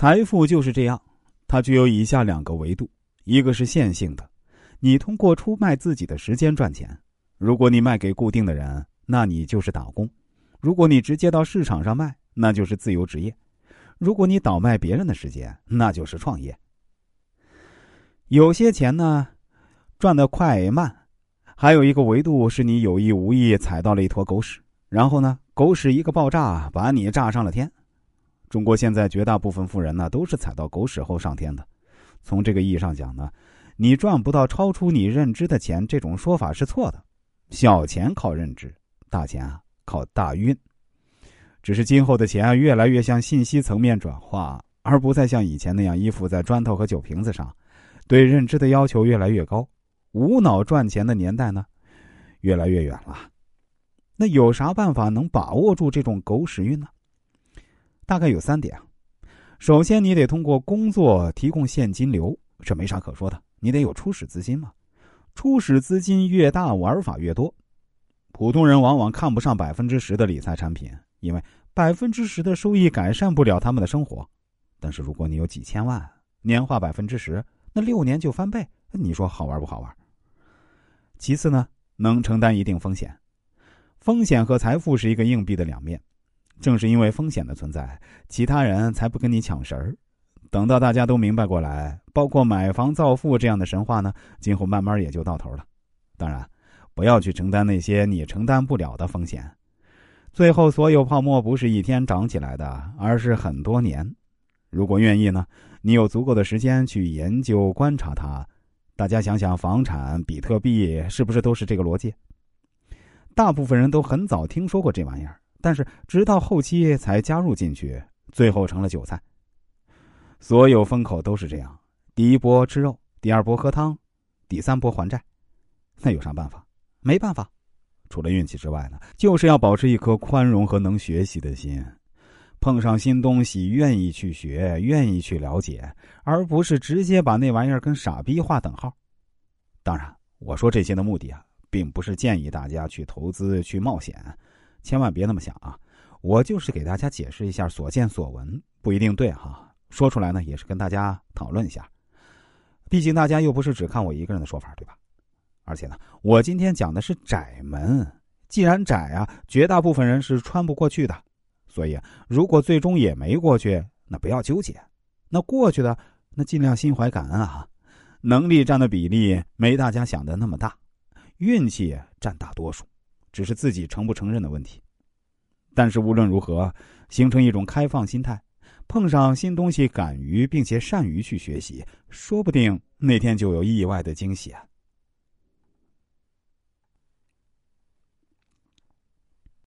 财富就是这样，它具有以下两个维度：一个是线性的，你通过出卖自己的时间赚钱；如果你卖给固定的人，那你就是打工；如果你直接到市场上卖，那就是自由职业；如果你倒卖别人的时间，那就是创业。有些钱呢，赚得快慢；还有一个维度是你有意无意踩到了一坨狗屎，然后呢，狗屎一个爆炸，把你炸上了天。中国现在绝大部分富人呢，都是踩到狗屎后上天的。从这个意义上讲呢，你赚不到超出你认知的钱，这种说法是错的。小钱靠认知，大钱啊靠大运。只是今后的钱啊，越来越向信息层面转化，而不再像以前那样依附在砖头和酒瓶子上。对认知的要求越来越高，无脑赚钱的年代呢，越来越远了。那有啥办法能把握住这种狗屎运呢？大概有三点啊，首先你得通过工作提供现金流，这没啥可说的，你得有初始资金嘛。初始资金越大，玩法越多。普通人往往看不上百分之十的理财产品，因为百分之十的收益改善不了他们的生活。但是如果你有几千万，年化百分之十，那六年就翻倍，你说好玩不好玩？其次呢，能承担一定风险，风险和财富是一个硬币的两面。正是因为风险的存在，其他人才不跟你抢食儿。等到大家都明白过来，包括买房造富这样的神话呢，今后慢慢也就到头了。当然，不要去承担那些你承担不了的风险。最后，所有泡沫不是一天涨起来的，而是很多年。如果愿意呢，你有足够的时间去研究观察它。大家想想，房产、比特币是不是都是这个逻辑？大部分人都很早听说过这玩意儿。但是直到后期才加入进去，最后成了韭菜。所有风口都是这样：第一波吃肉，第二波喝汤，第三波还债。那有啥办法？没办法，除了运气之外呢，就是要保持一颗宽容和能学习的心。碰上新东西，愿意去学，愿意去了解，而不是直接把那玩意儿跟傻逼划等号。当然，我说这些的目的啊，并不是建议大家去投资、去冒险。千万别那么想啊！我就是给大家解释一下所见所闻，不一定对哈。说出来呢，也是跟大家讨论一下。毕竟大家又不是只看我一个人的说法，对吧？而且呢，我今天讲的是窄门，既然窄啊，绝大部分人是穿不过去的。所以，如果最终也没过去，那不要纠结；那过去的，那尽量心怀感恩啊。能力占的比例没大家想的那么大，运气占大多数。只是自己承不承认的问题，但是无论如何，形成一种开放心态，碰上新东西，敢于并且善于去学习，说不定那天就有意外的惊喜啊！